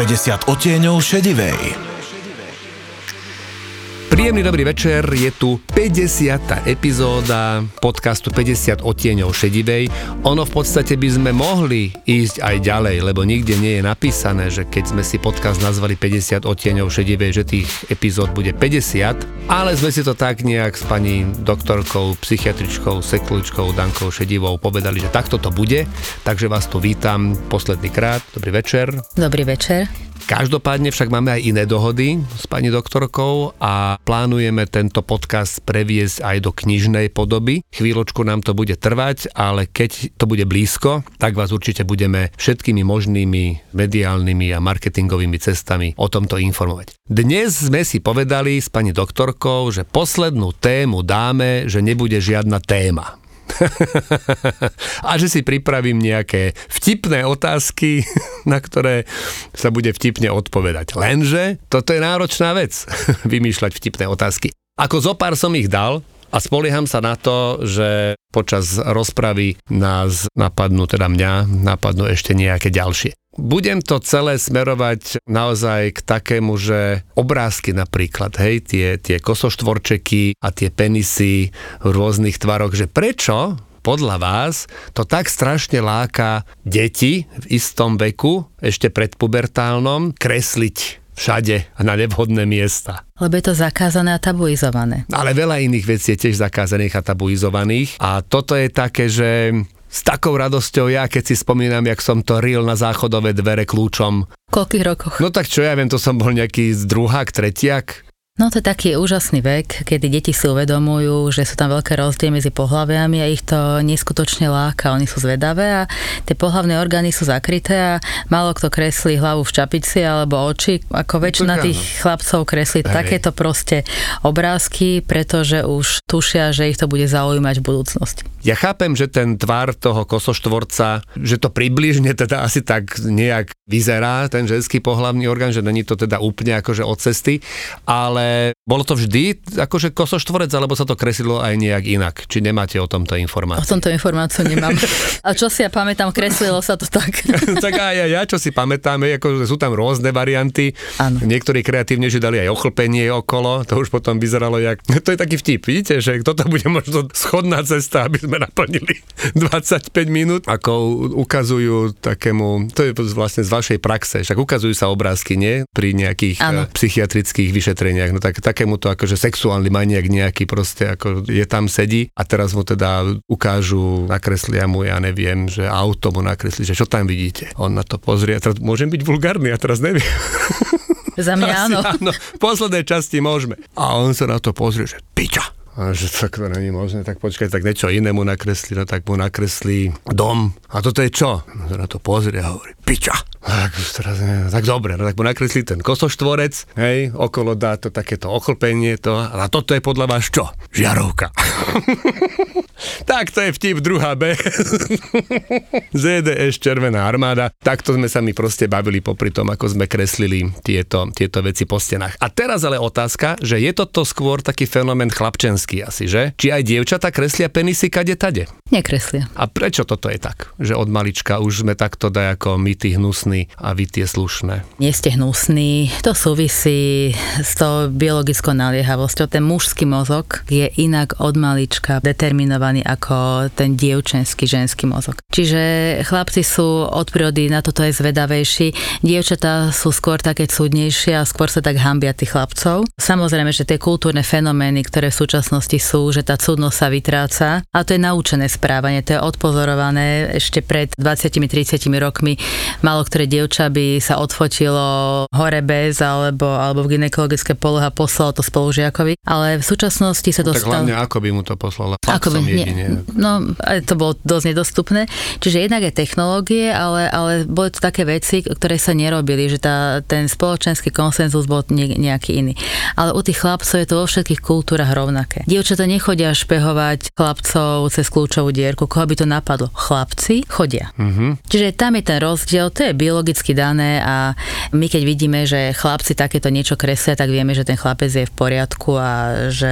50 odtieňov šedivej. Príjemný dobrý večer, je tu 50. epizóda podcastu 50 odtieňov šedivej. Ono v podstate by sme mohli ísť aj ďalej, lebo nikde nie je napísané, že keď sme si podcast nazvali 50 odtieňov šedivej, že tých epizód bude 50, ale sme si to tak nejak s pani doktorkou, psychiatričkou, seklučkou Dankou Šedivou povedali, že takto to bude, takže vás tu vítam posledný krát. Dobrý večer. Dobrý večer. Každopádne však máme aj iné dohody s pani doktorkou a plánujeme tento podcast previesť aj do knižnej podoby. Chvíľočku nám to bude trvať, ale keď to bude blízko, tak vás určite budeme všetkými možnými mediálnymi a marketingovými cestami o tomto informovať. Dnes sme si povedali s pani doktorkou, že poslednú tému dáme, že nebude žiadna téma. a že si pripravím nejaké vtipné otázky, na ktoré sa bude vtipne odpovedať. Lenže toto je náročná vec, vymýšľať vtipné otázky. Ako zopár som ich dal, a spolieham sa na to, že počas rozpravy nás napadnú, teda mňa, napadnú ešte nejaké ďalšie. Budem to celé smerovať naozaj k takému, že obrázky napríklad, hej, tie, tie kosoštvorčeky a tie penisy v rôznych tvaroch, že prečo podľa vás to tak strašne láka deti v istom veku, ešte predpubertálnom, kresliť všade a na nevhodné miesta. Lebo je to zakázané a tabuizované. Ale veľa iných vecí je tiež zakázaných a tabuizovaných. A toto je také, že s takou radosťou ja, keď si spomínam, jak som to ril na záchodové dvere kľúčom. V koľkých rokoch? No tak čo ja viem, to som bol nejaký druhák, tretiak. No to je taký úžasný vek, kedy deti si uvedomujú, že sú tam veľké rozdiely medzi pohľaviami a ich to neskutočne láka. Oni sú zvedavé a tie pohľavné orgány sú zakryté a málo kto kreslí hlavu v čapici alebo oči. Ako väčšina tých chlapcov kreslí Hej. takéto proste obrázky, pretože už tušia, že ich to bude zaujímať v budúcnosti. Ja chápem, že ten tvar toho kosoštvorca, že to približne teda asi tak nejak vyzerá, ten ženský pohľavný orgán, že není to teda úplne akože od cesty, ale uh, bolo to vždy akože kosoštvorec, alebo sa to kreslilo aj nejak inak? Či nemáte o tomto informáciu? O tomto informáciu nemám. A čo si ja pamätám, kreslilo sa to tak. tak aj ja, ja, čo si pamätáme, ako sú tam rôzne varianty. Ano. Niektorí kreatívnejšie dali aj ochlpenie okolo, to už potom vyzeralo jak... To je taký vtip, vidíte, že toto bude možno schodná cesta, aby sme naplnili 25 minút, ako ukazujú takému, to je vlastne z vašej praxe, však ukazujú sa obrázky, nie? Pri nejakých ano. Eh, psychiatrických vyšetreniach. No tak takémuto akože sexuálny maniak nejaký proste ako je tam sedí a teraz mu teda ukážu, nakreslia mu, ja neviem, že auto mu nakreslí, že čo tam vidíte. On na to pozrie a teraz môžem byť vulgárny, ja teraz neviem. Za mňa áno. áno. V poslednej časti môžeme. A on sa na to pozrie, že piča. A že tak to není možné, tak počkaj, tak niečo inému nakreslí, no tak mu nakreslí dom. A toto je čo? No sa na to pozrie a hovorí, piča. Tak, teraz, ne, tak dobre, no tak mu nakreslí ten kosoštvorec, hej, okolo dá to takéto ochlpenie, to, a toto je podľa vás čo? Žiarovka. tak to je vtip druhá B. ZDS Červená armáda. Takto sme sa mi proste bavili popri tom, ako sme kreslili tieto, tieto veci po stenách. A teraz ale otázka, že je toto skôr taký fenomén chlapčenský asi, že? Či aj dievčata kreslia penisy kade tade? Nekreslia. A prečo toto je tak? Že od malička už sme takto dajako my tí hnusní hnusný a vy tie slušné? Nie ste hnusní, to súvisí s tou biologickou naliehavosťou. Ten mužský mozog je inak od malička determinovaný ako ten dievčenský ženský mozog. Čiže chlapci sú od prírody na toto je zvedavejší, dievčatá sú skôr také cudnejšie a skôr sa tak hambia tých chlapcov. Samozrejme, že tie kultúrne fenomény, ktoré v súčasnosti sú, že tá cudnosť sa vytráca, a to je naučené správanie, to je odpozorované ešte pred 20-30 rokmi. Malo ktoré dievča by sa odfotilo hore bez alebo, alebo v gynekologické polohe a poslalo to spolužiakovi, ale v súčasnosti sa no, dostalo... Tak hlavne ako by mu to poslala? Ako by, jedine. no, to bolo dosť nedostupné. Čiže jednak je technológie, ale, ale boli to také veci, ktoré sa nerobili, že tá, ten spoločenský konsenzus bol ne, nejaký iný. Ale u tých chlapcov je to vo všetkých kultúrach rovnaké. Dievčatá nechodia špehovať chlapcov cez kľúčovú dierku. Koho by to napadlo? Chlapci chodia. Mm-hmm. Čiže tam je ten rozdiel, to je biologicky dané a my keď vidíme, že chlapci takéto niečo kreslia, tak vieme, že ten chlapec je v poriadku a že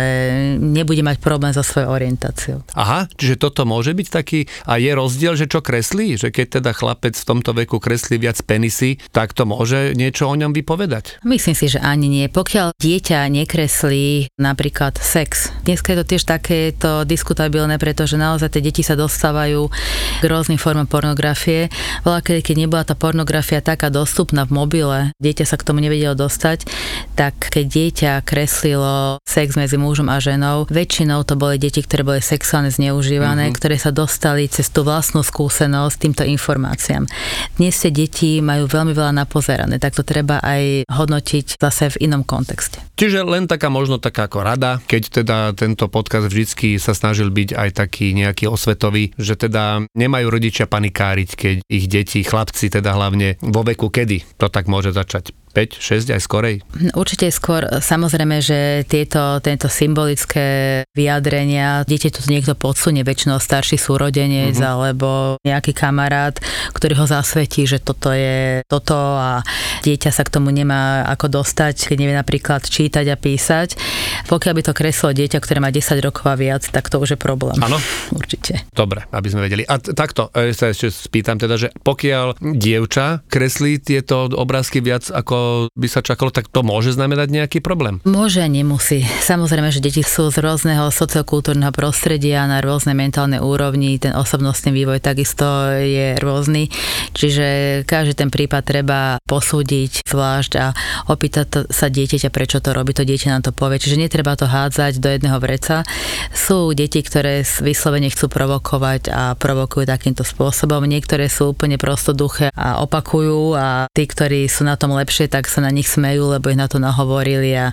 nebude mať problém so svojou orientáciou. Aha, čiže toto môže byť taký, a je rozdiel, že čo kreslí? Že keď teda chlapec v tomto veku kreslí viac penisy, tak to môže niečo o ňom vypovedať? Myslím si, že ani nie. Pokiaľ dieťa nekreslí napríklad sex, dneska je to tiež takéto diskutabilné, pretože naozaj tie deti sa dostávajú k rôznym formám pornografie. Veľa keď nebola tá pornografia taká dostupná v mobile, dieťa sa k tomu nevedelo dostať, tak keď dieťa kreslilo sex medzi mužom a ženou, väčšinou to boli deti, ktoré boli sexuálne zneužívané, mm-hmm. ktoré sa dostali cez tú vlastnú skúsenosť týmto informáciám. Dnes tie deti majú veľmi veľa napozerané, tak to treba aj hodnotiť zase v inom kontexte. Čiže len taká možno taká ako rada, keď teda tento podcast vždycky sa snažil byť aj taký nejaký osvetový, že teda nemajú rodičia panikáriť, keď ich deti, chlapci teda hlavne vo veku kedy to tak môže začať 5, 6 aj skorej? Určite skôr. Samozrejme, že tieto, tento symbolické vyjadrenia, dieťa to niekto podsunie, väčšinou starší súrodenec uh-huh. alebo nejaký kamarát, ktorý ho zasvetí, že toto je toto a dieťa sa k tomu nemá ako dostať, keď nevie napríklad čítať a písať. Pokiaľ by to kreslo dieťa, ktoré má 10 rokov a viac, tak to už je problém. Áno. Určite. Dobre, aby sme vedeli. A t- takto, e, sa ešte spýtam teda, že pokiaľ dievča kreslí tieto obrázky viac ako by sa čakalo, tak to môže znamenať nejaký problém? Môže, nemusí. Samozrejme, že deti sú z rôzneho sociokultúrneho prostredia na rôzne mentálne úrovni, ten osobnostný vývoj takisto je rôzny, čiže každý ten prípad treba posúdiť zvlášť a opýtať sa dieťaťa, prečo to robí, to dieťa nám to povie. Čiže netreba to hádzať do jedného vreca. Sú deti, ktoré vyslovene chcú provokovať a provokujú takýmto spôsobom. Niektoré sú úplne prostoduché a opakujú a tí, ktorí sú na tom lepšie, tak sa na nich smejú, lebo ich na to nahovorili a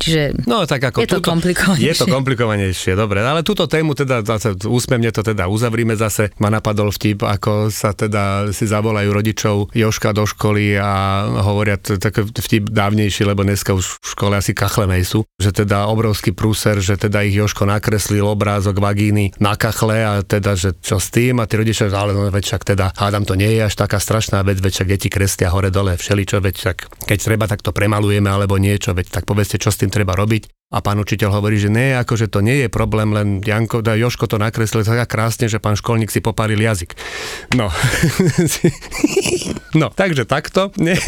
čiže no, tak ako je to komplikovanejšie. Je to komplikovanejšie, dobre, ale túto tému teda zase úsmevne to teda uzavrime zase. Ma napadol vtip, ako sa teda si zavolajú rodičov Joška do školy a hovoria taký vtip dávnejší, lebo dneska už v škole asi kachlenej sú, že teda obrovský prúser, že teda ich Joško nakreslil obrázok vagíny na kachle a teda, že čo s tým a tí rodičia, ale no veď však teda hádam to nie je až taká strašná vec, veď však deti kreslia hore dole všeličo, veď však keď treba, tak to premalujeme alebo niečo, veď tak povedzte, čo s tým treba robiť. A pán učiteľ hovorí, že nie, akože to nie je problém, len Janko, da Joško to nakreslil tak krásne, že pán školník si popálil jazyk. No. no, takže takto. Nie.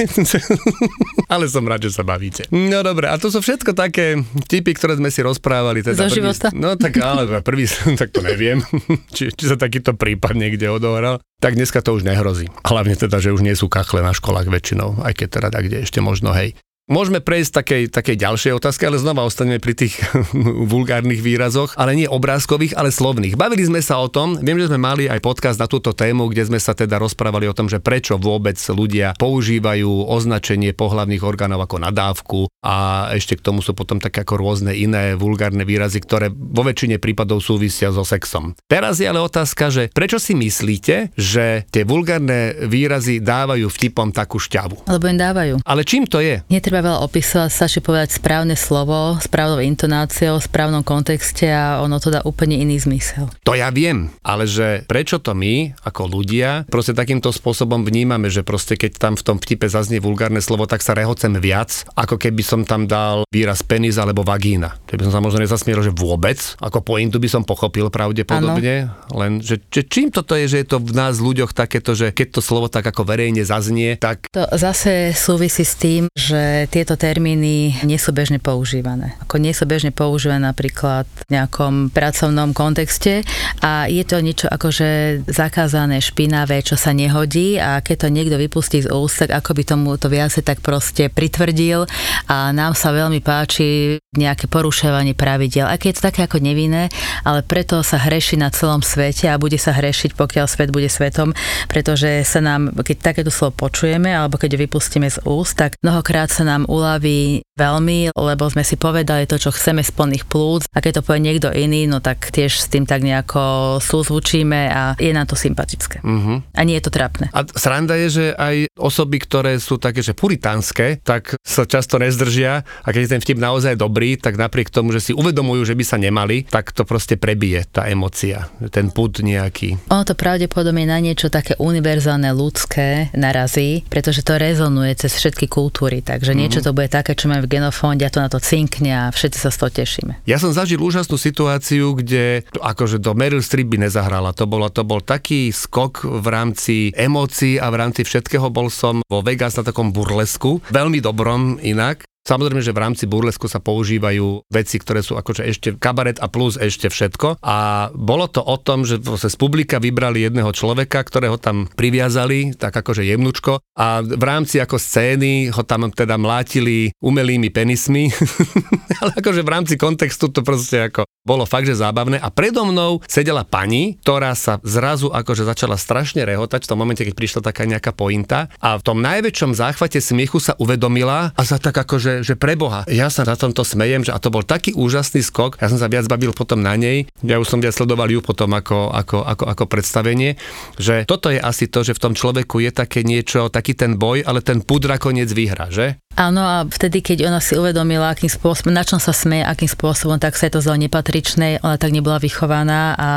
Ale som rád, že sa bavíte. No dobre, a to sú všetko také typy, ktoré sme si rozprávali. Teda Zo prvý, života? No tak ale prvý, tak to neviem, či, či sa takýto prípad niekde odohral. Tak dneska to už nehrozí. Hlavne teda, že už nie sú kachle na školách väčšinou, aj keď teda tak, kde ešte možno, hej. Môžeme prejsť takej, takej ďalšej otázke, ale znova ostaneme pri tých vulgárnych výrazoch, ale nie obrázkových, ale slovných. Bavili sme sa o tom, viem, že sme mali aj podcast na túto tému, kde sme sa teda rozprávali o tom, že prečo vôbec ľudia používajú označenie pohlavných orgánov ako nadávku a ešte k tomu sú potom také ako rôzne iné vulgárne výrazy, ktoré vo väčšine prípadov súvisia so sexom. Teraz je ale otázka, že prečo si myslíte, že tie vulgárne výrazy dávajú vtipom takú šťavu? Lebo im dávajú. Ale čím to je? Netreba netreba veľa opisovať, stačí povedať správne slovo, správnou intonáciou, správnom kontexte a ono to dá úplne iný zmysel. To ja viem, ale že prečo to my, ako ľudia, proste takýmto spôsobom vnímame, že proste keď tam v tom vtipe zaznie vulgárne slovo, tak sa rehocem viac, ako keby som tam dal výraz penis alebo vagína. Keby som sa možno nezasmieril, že vôbec, ako pointu by som pochopil pravdepodobne, ano. len že, že čím toto je, že je to v nás ľuďoch takéto, že keď to slovo tak ako verejne zaznie, tak... To zase súvisí s tým, že tieto termíny nie sú bežne používané. Ako nie sú bežne používané napríklad v nejakom pracovnom kontexte a je to niečo akože zakázané, špinavé, čo sa nehodí a keď to niekto vypustí z úst, tak ako by tomu to viacej tak proste pritvrdil a nám sa veľmi páči nejaké porušovanie pravidel. Aké je to také ako nevinné, ale preto sa hreší na celom svete a bude sa hrešiť, pokiaľ svet bude svetom, pretože sa nám, keď takéto slovo počujeme alebo keď ho vypustíme z úst, tak mnohokrát sa nám nám uľaví veľmi, lebo sme si povedali to, čo chceme z plných plúc a keď to povie niekto iný, no tak tiež s tým tak nejako súzvučíme a je nám to sympatické. Uh-huh. A nie je to trapné. A sranda je, že aj osoby, ktoré sú také, že puritánske, tak sa často nezdržia a keď je ten vtip naozaj dobrý, tak napriek tomu, že si uvedomujú, že by sa nemali, tak to proste prebije tá emocia, ten put nejaký. Ono to pravdepodobne na niečo také univerzálne ľudské narazí, pretože to rezonuje cez všetky kultúry, takže niečo to bude také, čo máme v genofónde a to na to cinkne a všetci sa z toho tešíme. Ja som zažil úžasnú situáciu, kde akože do Meryl Streep by nezahrala. To, bolo, to bol taký skok v rámci emócií a v rámci všetkého. Bol som vo Vegas na takom burlesku, veľmi dobrom inak. Samozrejme, že v rámci burlesku sa používajú veci, ktoré sú akože ešte kabaret a plus ešte všetko. A bolo to o tom, že z publika vybrali jedného človeka, ktorého tam priviazali, tak akože jemnučko. A v rámci ako scény ho tam teda mlátili umelými penismi. Ale akože v rámci kontextu to proste ako bolo fakt, že zábavné a predo mnou sedela pani, ktorá sa zrazu akože začala strašne rehotať v tom momente, keď prišla taká nejaká pointa a v tom najväčšom záchvate smiechu sa uvedomila a sa tak akože, že preboha. Ja sa na tomto smejem, že a to bol taký úžasný skok, ja som sa viac bavil potom na nej, ja už som viac sledoval ju potom ako, ako, ako, ako predstavenie, že toto je asi to, že v tom človeku je také niečo, taký ten boj, ale ten pud nakoniec vyhra, že? Áno a vtedy, keď ona si uvedomila, akým spôsobom, na čom sa smeje, akým spôsobom, tak sa je to zle nepatričné, ona tak nebola vychovaná a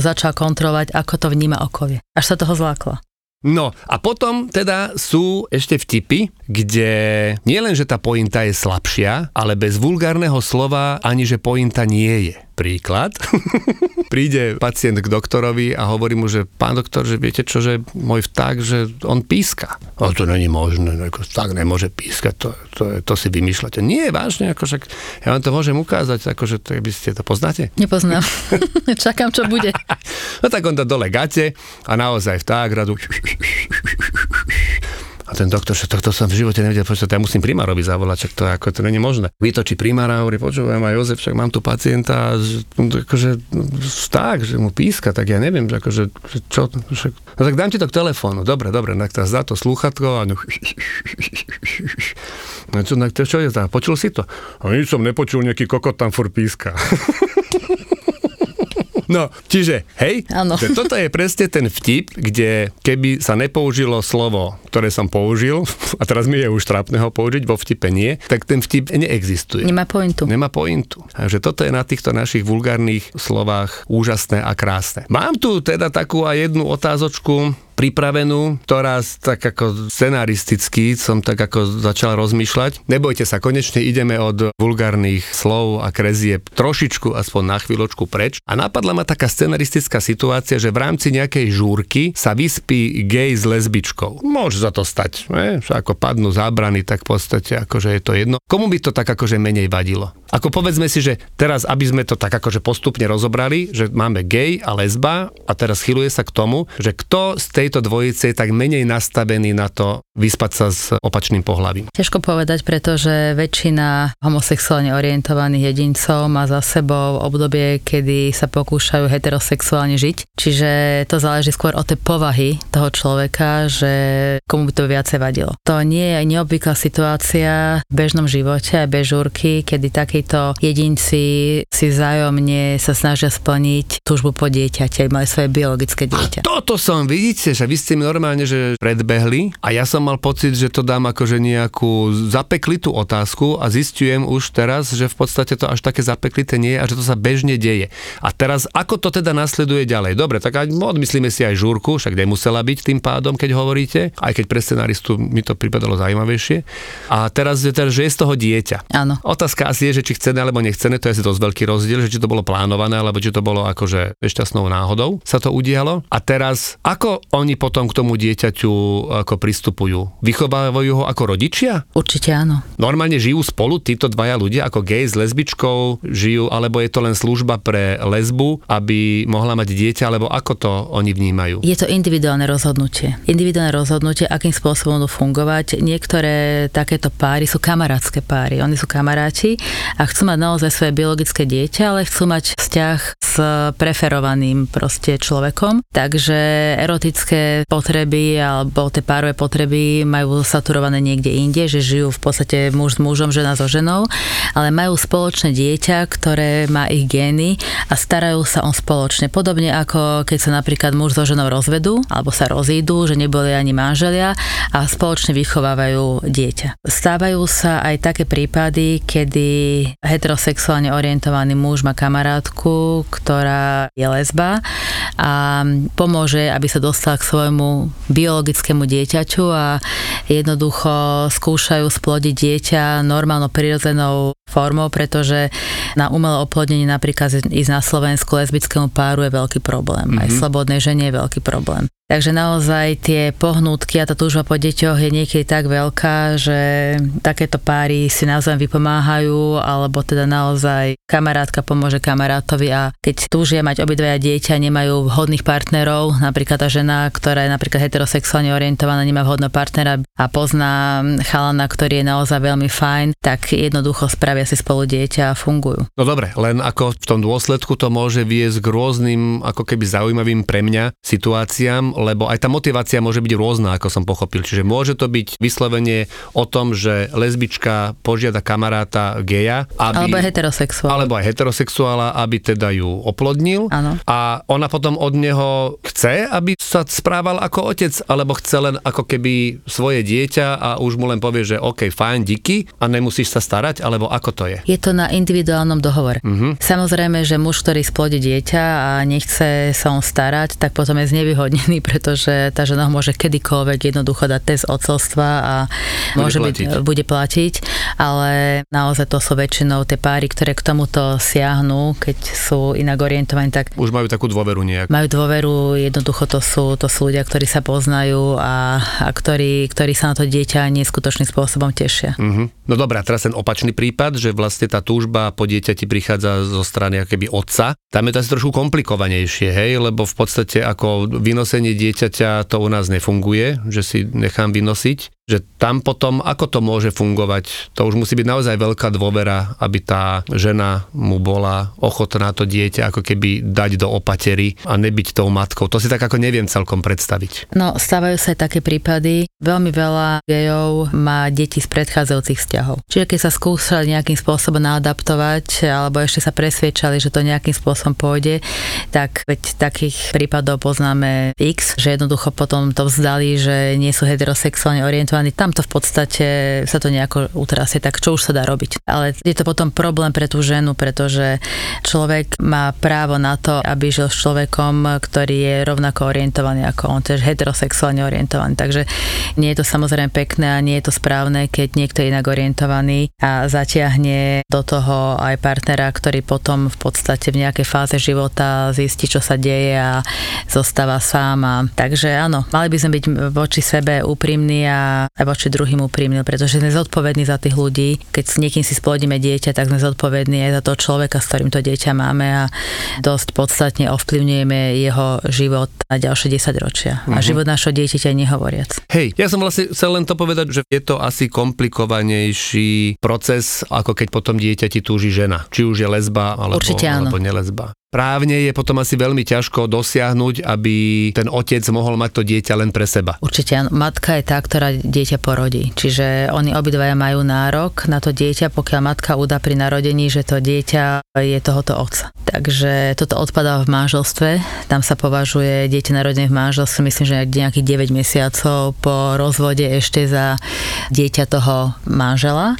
začala kontrolovať, ako to vníma okolie. Až sa toho zlákla. No a potom teda sú ešte vtipy, kde nie len, že tá pointa je slabšia, ale bez vulgárneho slova ani, že pointa nie je. Príklad. Príde pacient k doktorovi a hovorí mu, že pán doktor, že viete čo, že môj vták, že on píska. A to není možné, ako vták nemôže pískať, to, to, to si vymýšľate. Nie, vážne, ako však ja vám to môžem ukázať, akože to, by ste to poznáte? Nepoznám. Čakám, čo bude. no tak on to dole gate a naozaj vták radu ten doktor, že tohto som v živote nevedel, počuť, ja musím primárovi zavolať, čak to, ako, to není možné. Vytočí primára hovorí, počúvam, a Jozef, však mám tu pacienta, že, akože, tak, že mu píska, tak ja neviem, že akože, že čo, že, no tak dám ti to k telefónu, dobre, dobre, tak teraz dá to slúchatko a no, no čo, no, čo je tam, počul si to? A nič som nepočul, nejaký kokot tam fur píska. No, čiže, hej, ano. že toto je presne ten vtip, kde keby sa nepoužilo slovo, ktoré som použil, a teraz mi je už trápne ho použiť, vo vtipe nie, tak ten vtip neexistuje. Nemá pointu. Nemá pointu. Takže toto je na týchto našich vulgárnych slovách úžasné a krásne. Mám tu teda takú aj jednu otázočku, pripravenú, ktorá tak ako scenaristicky som tak ako začal rozmýšľať. Nebojte sa, konečne ideme od vulgárnych slov a krezieb trošičku, aspoň na chvíľočku preč. A napadla ma taká scenaristická situácia, že v rámci nejakej žúrky sa vyspí gej s lesbičkou. Môže za to stať, ne? že ako padnú zábrany, tak v podstate akože je to jedno. Komu by to tak akože menej vadilo? Ako povedzme si, že teraz, aby sme to tak akože postupne rozobrali, že máme gej a lesba a teraz chyluje sa k tomu, že kto z tej tejto dvojice je tak menej nastavený na to vyspať sa s opačným pohľavím? Ťažko povedať, pretože väčšina homosexuálne orientovaných jedincov má za sebou obdobie, kedy sa pokúšajú heterosexuálne žiť. Čiže to záleží skôr od tej povahy toho človeka, že komu by to viacej vadilo. To nie je neobvyklá situácia v bežnom živote aj bez žúrky, kedy takíto jedinci si vzájomne sa snažia splniť túžbu po dieťate, mali svoje biologické dieťa. A toto som, vidíte, že vy ste mi normálne, že predbehli a ja som mal pocit, že to dám akože nejakú zapeklitú otázku a zistujem už teraz, že v podstate to až také zapeklité nie je a že to sa bežne deje. A teraz, ako to teda nasleduje ďalej? Dobre, tak odmyslíme si aj žúrku, však nemusela byť tým pádom, keď hovoríte, aj keď pre scenaristu mi to pripadalo zaujímavejšie. A teraz, teraz že je z toho dieťa. Áno. Otázka asi je, že či chcené alebo nechcené, to je asi dosť veľký rozdiel, že či to bolo plánované, alebo či to bolo akože šťastnou náhodou sa to udialo. A teraz, ako on oni potom k tomu dieťaťu ako pristupujú? Vychovávajú ho ako rodičia? Určite áno. Normálne žijú spolu títo dvaja ľudia ako gej s lesbičkou žijú, alebo je to len služba pre lesbu, aby mohla mať dieťa, alebo ako to oni vnímajú? Je to individuálne rozhodnutie. Individuálne rozhodnutie, akým spôsobom to fungovať. Niektoré takéto páry sú kamarátske páry. Oni sú kamaráti a chcú mať naozaj svoje biologické dieťa, ale chcú mať vzťah s preferovaným proste človekom. Takže erotické biologické potreby alebo tie párové potreby majú saturované niekde inde, že žijú v podstate muž s mužom, žena so ženou, ale majú spoločné dieťa, ktoré má ich gény a starajú sa on spoločne. Podobne ako keď sa napríklad muž so ženou rozvedú alebo sa rozídu, že neboli ani manželia a spoločne vychovávajú dieťa. Stávajú sa aj také prípady, kedy heterosexuálne orientovaný muž má kamarátku, ktorá je lesba a pomôže, aby sa dostala k svojmu biologickému dieťaťu a jednoducho skúšajú splodiť dieťa normálno prirodzenou formou, pretože na umelé oplodnenie napríklad ísť na Slovensku lesbickému páru je veľký problém. Mm-hmm. Aj mhm. slobodnej žene je veľký problém. Takže naozaj tie pohnútky a tá túžba po deťoch je niekedy tak veľká, že takéto páry si navzájom vypomáhajú, alebo teda naozaj kamarátka pomôže kamarátovi a keď túžia mať obidvaja dieťa, nemajú vhodných partnerov, napríklad tá žena, ktorá je napríklad heterosexuálne orientovaná, nemá vhodného partnera a pozná chalana, ktorý je naozaj veľmi fajn, tak jednoducho spravia si spolu dieťa a fungujú. No dobre, len ako v tom dôsledku to môže viesť k rôznym, ako keby zaujímavým pre mňa situáciám, lebo aj tá motivácia môže byť rôzna, ako som pochopil. Čiže môže to byť vyslovenie o tom, že lesbička požiada kamaráta geja, aby, alebo aj heterosexuála. Alebo aj heterosexuála, aby teda ju oplodnil. Ano. A ona potom od neho chce, aby sa správal ako otec, alebo chce len ako keby svoje dieťa a už mu len povie, že OK, fajn, díky a nemusíš sa starať, alebo ako to je? Je to na individuálnom dohovore. Uh-huh. Samozrejme, že muž, ktorý splodí dieťa a nechce sa on starať, tak potom je znevýhodnený pretože tá žena môže kedykoľvek jednoducho dať test odcelstva a bude môže platiť. byť, bude platiť, ale naozaj to sú väčšinou tie páry, ktoré k tomuto siahnu, keď sú inak orientovaní, tak... Už majú takú dôveru nejak. Majú dôveru, jednoducho to sú, to sú ľudia, ktorí sa poznajú a, a ktorí, ktorí sa na to dieťa neskutočným spôsobom tešia. Uh-huh. No dobrá, teraz ten opačný prípad, že vlastne tá túžba po dieťati prichádza zo strany akéby otca. Tam je to asi trošku komplikovanejšie, hej, lebo v podstate ako vynosenie dieťaťa to u nás nefunguje, že si nechám vynosiť že tam potom, ako to môže fungovať, to už musí byť naozaj veľká dôvera, aby tá žena mu bola ochotná to dieťa ako keby dať do opatery a nebyť tou matkou. To si tak ako neviem celkom predstaviť. No, stávajú sa aj také prípady. Veľmi veľa gejov má deti z predchádzajúcich vzťahov. Čiže keď sa skúšali nejakým spôsobom adaptovať, alebo ešte sa presviečali, že to nejakým spôsobom pôjde, tak veď takých prípadov poznáme X, že jednoducho potom to vzdali, že nie sú heterosexuálne orientovaní zainteresovaní, tam to v podstate sa to nejako utrasie, tak čo už sa dá robiť. Ale je to potom problém pre tú ženu, pretože človek má právo na to, aby žil s človekom, ktorý je rovnako orientovaný ako on, tiež heterosexuálne orientovaný. Takže nie je to samozrejme pekné a nie je to správne, keď niekto je inak orientovaný a zatiahne do toho aj partnera, ktorý potom v podstate v nejakej fáze života zistí, čo sa deje a zostáva sám. A, takže áno, mali by sme byť voči sebe úprimní a aj voči druhým úprimný, pretože sme zodpovední za tých ľudí. Keď s niekým si splodíme dieťa, tak sme zodpovední aj za toho človeka, s ktorým to dieťa máme a dosť podstatne ovplyvňujeme jeho život na ďalšie 10 ročia. Uh-huh. A mhm. život našho dieťaťa nehovoriac. Hej, ja som vlastne chcel len to povedať, že je to asi komplikovanejší proces, ako keď potom dieťa ti túži žena. Či už je lesba, alebo, Určite áno. alebo nelesba. Právne je potom asi veľmi ťažko dosiahnuť, aby ten otec mohol mať to dieťa len pre seba. Určite. Matka je tá, ktorá dieťa porodí. Čiže oni obidvaja majú nárok na to dieťa, pokiaľ matka udá pri narodení, že to dieťa je tohoto otca. Takže toto odpadá v manželstve. Tam sa považuje dieťa narodené v manželstve, myslím, že nejakých 9 mesiacov po rozvode ešte za dieťa toho manžela.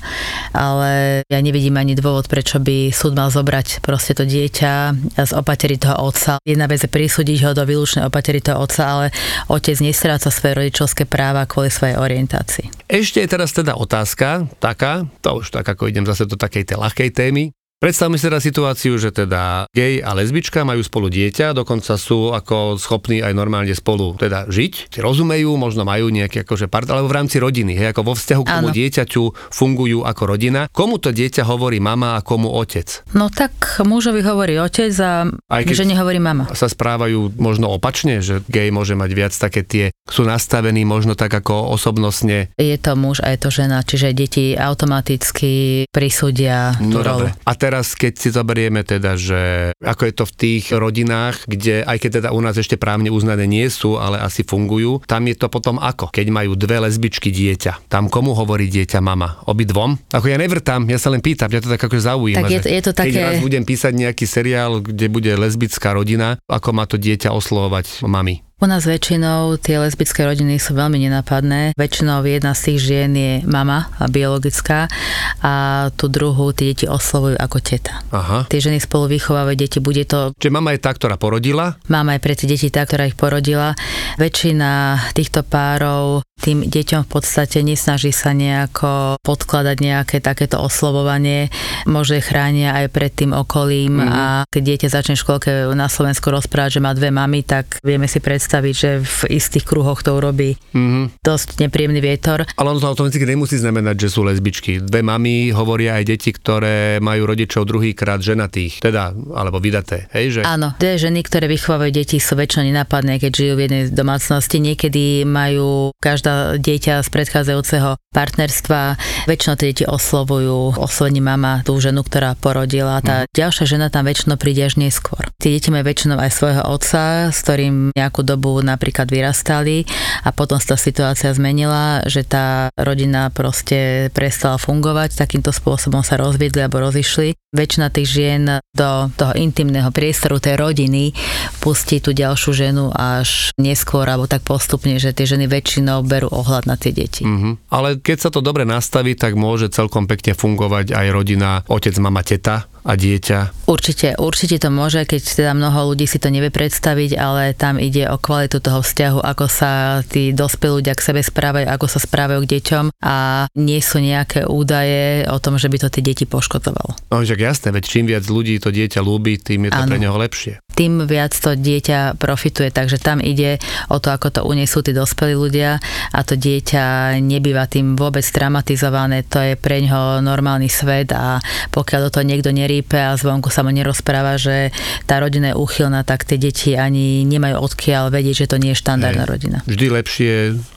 Ale ja nevidím ani dôvod, prečo by súd mal zobrať proste to dieťa z opatery toho otca. Jedna vec je prisúdiť ho do výlučnej opatery toho otca, ale otec nestráca svoje rodičovské práva kvôli svojej orientácii. Ešte je teraz teda otázka taká, to už tak ako idem zase do takej tej ľahkej témy, Predstavme si teda situáciu, že teda gej a lesbička majú spolu dieťa, dokonca sú ako schopní aj normálne spolu teda žiť, rozumejú, možno majú nejaký akože part, alebo v rámci rodiny, hej, ako vo vzťahu k tomu dieťaťu fungujú ako rodina. Komu to dieťa hovorí mama a komu otec? No tak mužovi hovorí otec a aj keď žene hovorí mama. Sa správajú možno opačne, že gej môže mať viac také tie, sú nastavení možno tak ako osobnostne. Je to muž a je to žena, čiže deti automaticky prisúdia no, rolu. A teraz, keď si zoberieme teda, že ako je to v tých rodinách, kde aj keď teda u nás ešte právne uznané nie sú, ale asi fungujú, tam je to potom ako? Keď majú dve lesbičky dieťa, tam komu hovorí dieťa mama? Obidvom? Ako ja nevrtám, ja sa len pýtam, ja to tak ako zaujíma. Tak je, je to také... Keď raz budem písať nejaký seriál, kde bude lesbická rodina, ako má to dieťa oslovovať mami? U nás väčšinou tie lesbické rodiny sú veľmi nenápadné. Väčšinou jedna z tých žien je mama a biologická a tú druhú tie deti oslovujú ako teta. Aha. Tie ženy spolu vychovávajú deti, bude to... Čiže mama je tá, ktorá porodila? Mama je pre tie deti tá, ktorá ich porodila. Väčšina týchto párov tým deťom v podstate nesnaží sa nejako podkladať nejaké takéto oslovovanie, môže chránia aj pred tým okolím mm. a keď dieťa začne v školke na Slovensku rozprávať, že má dve mamy, tak vieme si predstaviť, predstaviť, že v istých kruhoch to urobí mm-hmm. dosť nepríjemný vietor. Ale ono to automaticky nemusí znamenať, že sú lesbičky. Dve mamy hovoria aj deti, ktoré majú rodičov druhýkrát ženatých, teda, alebo vydaté. Hej, že? Áno, dve ženy, ktoré vychovávajú deti, sú väčšinou nenapadné, keď žijú v jednej domácnosti. Niekedy majú každá dieťa z predchádzajúceho partnerstva. Väčšinou tie deti oslovujú, oslovení mama tú ženu, ktorá porodila. Tá mm. ďalšia žena tam väčšinou príde až neskôr. Tie deti majú väčšinou aj svojho otca, s ktorým nejakú dobu dobu napríklad vyrastali a potom sa tá situácia zmenila, že tá rodina proste prestala fungovať, takýmto spôsobom sa rozviedli alebo rozišli. Väčšina tých žien do toho intimného priestoru tej rodiny pustí tú ďalšiu ženu až neskôr alebo tak postupne, že tie ženy väčšinou berú ohľad na tie deti. Mm-hmm. Ale keď sa to dobre nastaví, tak môže celkom pekne fungovať aj rodina otec, mama, teta, a dieťa? Určite, určite to môže, keď teda mnoho ľudí si to nevie predstaviť, ale tam ide o kvalitu toho vzťahu, ako sa tí dospelí ľudia k sebe správajú, ako sa správajú k deťom a nie sú nejaké údaje o tom, že by to tie deti poškodovalo. No však jasné, veď čím viac ľudí to dieťa ľúbi, tým je to ano. pre neho lepšie tým viac to dieťa profituje. Takže tam ide o to, ako to unesú tí dospelí ľudia a to dieťa nebýva tým vôbec traumatizované. To je pre ňoho normálny svet a pokiaľ do toho niekto nerípe a zvonku sa mu nerozpráva, že tá rodina je úchylná, tak tie deti ani nemajú odkiaľ vedieť, že to nie je štandardná rodina. Vždy lepšie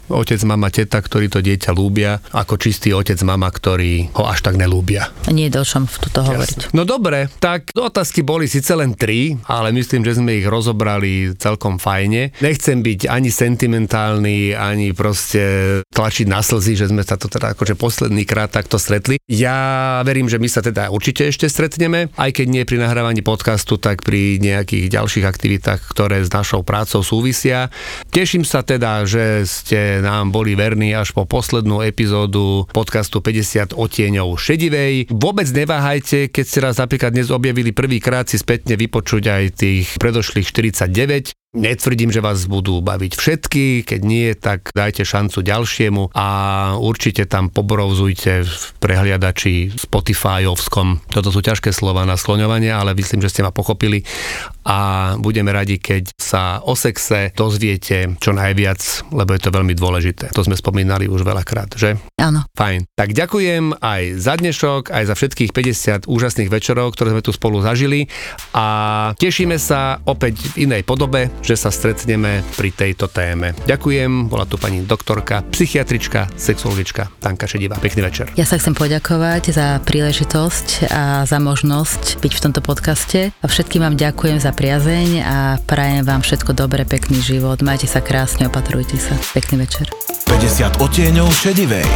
otec, mama, teta, ktorí to dieťa lúbia, ako čistý otec, mama, ktorí ho až tak nelúbia. Nie je o čom v tuto hovoriť. No dobre, tak otázky boli síce len tri, ale myslím, že sme ich rozobrali celkom fajne. Nechcem byť ani sentimentálny, ani proste tlačiť na slzy, že sme sa to teda akože posledný krát takto stretli. Ja verím, že my sa teda určite ešte stretneme, aj keď nie pri nahrávaní podcastu, tak pri nejakých ďalších aktivitách, ktoré s našou prácou súvisia. Teším sa teda, že ste nám boli verní až po poslednú epizódu podcastu 50 otieňov šedivej. Vôbec neváhajte, keď ste raz napríklad dnes objavili prvýkrát si spätne vypočuť aj tých predošlých 49. Netvrdím, že vás budú baviť všetky, keď nie, tak dajte šancu ďalšiemu a určite tam pobrovzujte v prehliadači Spotifyovskom. Toto sú ťažké slova na skloňovanie, ale myslím, že ste ma pochopili a budeme radi, keď sa o sexe dozviete čo najviac, lebo je to veľmi dôležité. To sme spomínali už veľakrát, že? Áno. Fajn. Tak ďakujem aj za dnešok, aj za všetkých 50 úžasných večerov, ktoré sme tu spolu zažili a tešíme sa opäť v inej podobe že sa stretneme pri tejto téme. Ďakujem, bola tu pani doktorka, psychiatrička, sexuologička Tanka Šedivá. Pekný večer. Ja sa chcem poďakovať za príležitosť a za možnosť byť v tomto podcaste. A všetkým vám ďakujem za priazeň a prajem vám všetko dobré, pekný život. Majte sa krásne, opatrujte sa. Pekný večer. 50 odtieňov šedivej.